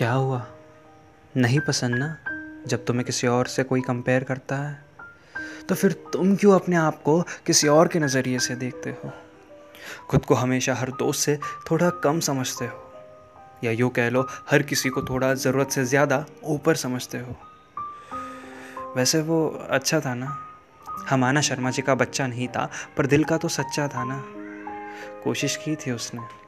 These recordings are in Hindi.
क्या हुआ? नहीं पसंद ना? जब तुम्हें किसी और से कोई कंपेयर करता है तो फिर तुम क्यों अपने आप को किसी और के नज़रिए से देखते हो? खुद को हमेशा हर दोस्त से थोड़ा कम समझते हो, या यूँ कह लो, हर किसी को थोड़ा ज़रूरत से ज़्यादा ऊपर समझते हो। वैसे वो अच्छा था ना? हमाना शर्मा जी का बच्चा नहीं था, पर दिल का तो सच्चा था ना? कोशिश की थी उसने।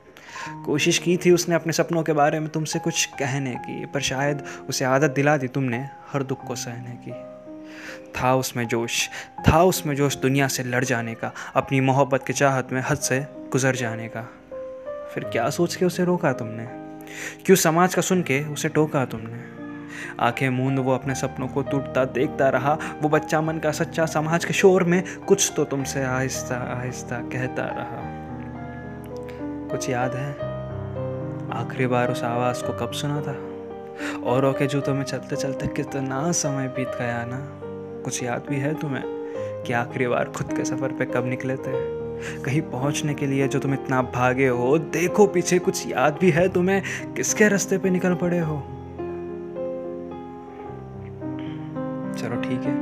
कोशिश की थी उसने अपने सपनों के बारे में तुमसे कुछ कहने की, पर शायद उसे आदत दिला दी तुमने हर दुख को सहने की। था उसमें जोश, था उसमें जोश दुनिया से लड़ जाने का, अपनी मोहब्बत की चाहत में हद से गुजर जाने का। फिर क्या सोच के उसे रोका तुमने? क्यों समाज का सुन के उसे टोका तुमने? आँखें मूंद, वो अपने सपनों को टूटता, देखता रहा, वो बच्चा मन का सच्चा समाज के शोर में कुछ तो तुमसे आहिस्ता आहिस्ता कहता रहा। कुछ याद है? आखिरी बार उस आवाज़ को कब सुना था? औरों के जूतों में चलते चलते कितना समय बीत गया ना? कुछ याद भी है तुम्हें कि आखिरी बार खुद के सफ़र पे कब निकले थे? कहीं पहुँचने के लिए जो तुम इतना भागे हो, देखो पीछे कुछ याद भी है तुम्हें? किसके रास्ते पे निकल पड़े हो? चलो ठीक है,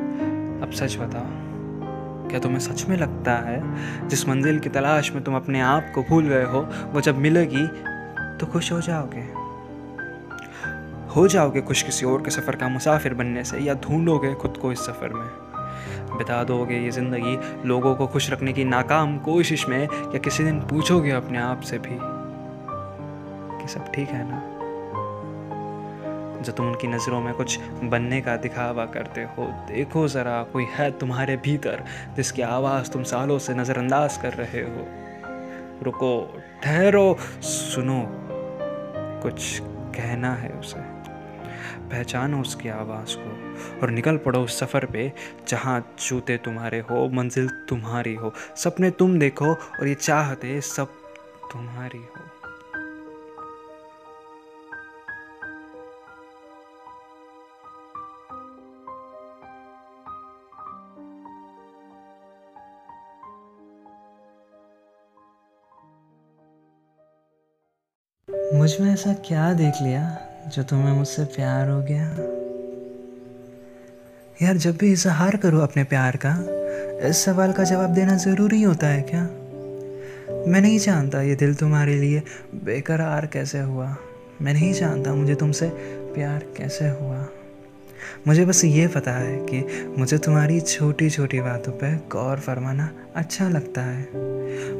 अब सच बताओ। क्या तुम्हें सच में लगता है जिस मंजिल की तलाश में तुम अपने आप को भूल गए हो, वो जब मिलेगी तो खुश हो जाओगे? हो जाओगे खुश किसी और के सफ़र का मुसाफिर बनने से, या ढूंढोगे खुद को इस सफ़र में? बिता दोगे ये ज़िंदगी लोगों को खुश रखने की नाकाम कोशिश में, या किसी दिन पूछोगे अपने आप से भी कि सब ठीक है ना? जो तुम उनकी नज़रों में कुछ बनने का दिखावा करते हो। देखो ज़रा, कोई है तुम्हारे भीतर जिसकी आवाज़ तुम सालों से नज़रअंदाज कर रहे हो। रुको, ठहरो, सुनो। कुछ कहना है उसे। पहचानो उसकी आवाज़ को और निकल पड़ो उस सफ़र पे जहाँ जूते तुम्हारे हो, मंजिल तुम्हारी हो। सपने तुम देखो और ये चाहते सब तुम्हारी हो। मुझमें ऐसा क्या देख लिया जो तुम्हें मुझसे प्यार हो गया? यार, जब भी इजहार करो अपने प्यार का, इस सवाल का जवाब देना ज़रूरी होता है क्या? मैं नहीं जानता ये दिल तुम्हारे लिए बेकरार कैसे हुआ। मैं नहीं जानता मुझे तुमसे प्यार कैसे हुआ। मुझे बस ये पता है कि मुझे तुम्हारी छोटी छोटी बातों पे गौर फरमाना अच्छा लगता है।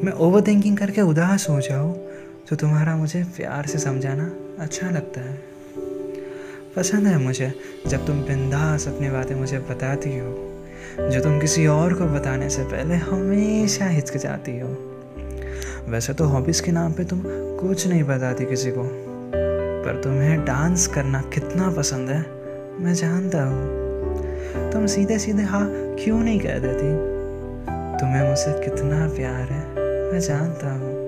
मैं ओवर थिंकिंग करके उदास हो जाऊँ तो तुम्हारा मुझे प्यार से समझाना अच्छा लगता है। पसंद है मुझे जब तुम बिंदास अपनी बातें मुझे बताती हो। जो तुम किसी और को बताने से पहले हमेशा हिचकिचाती हो। वैसे तो हॉबीज़ के नाम पे तुम कुछ नहीं बताती किसी को। पर तुम्हें डांस करना कितना पसंद है, मैं जानता हूँ। तुम सीधे सीधे हाँ क्यों नहीं कह देती? तुम्हें मुझसे कितना प्यार है, मैं जानता हूँ।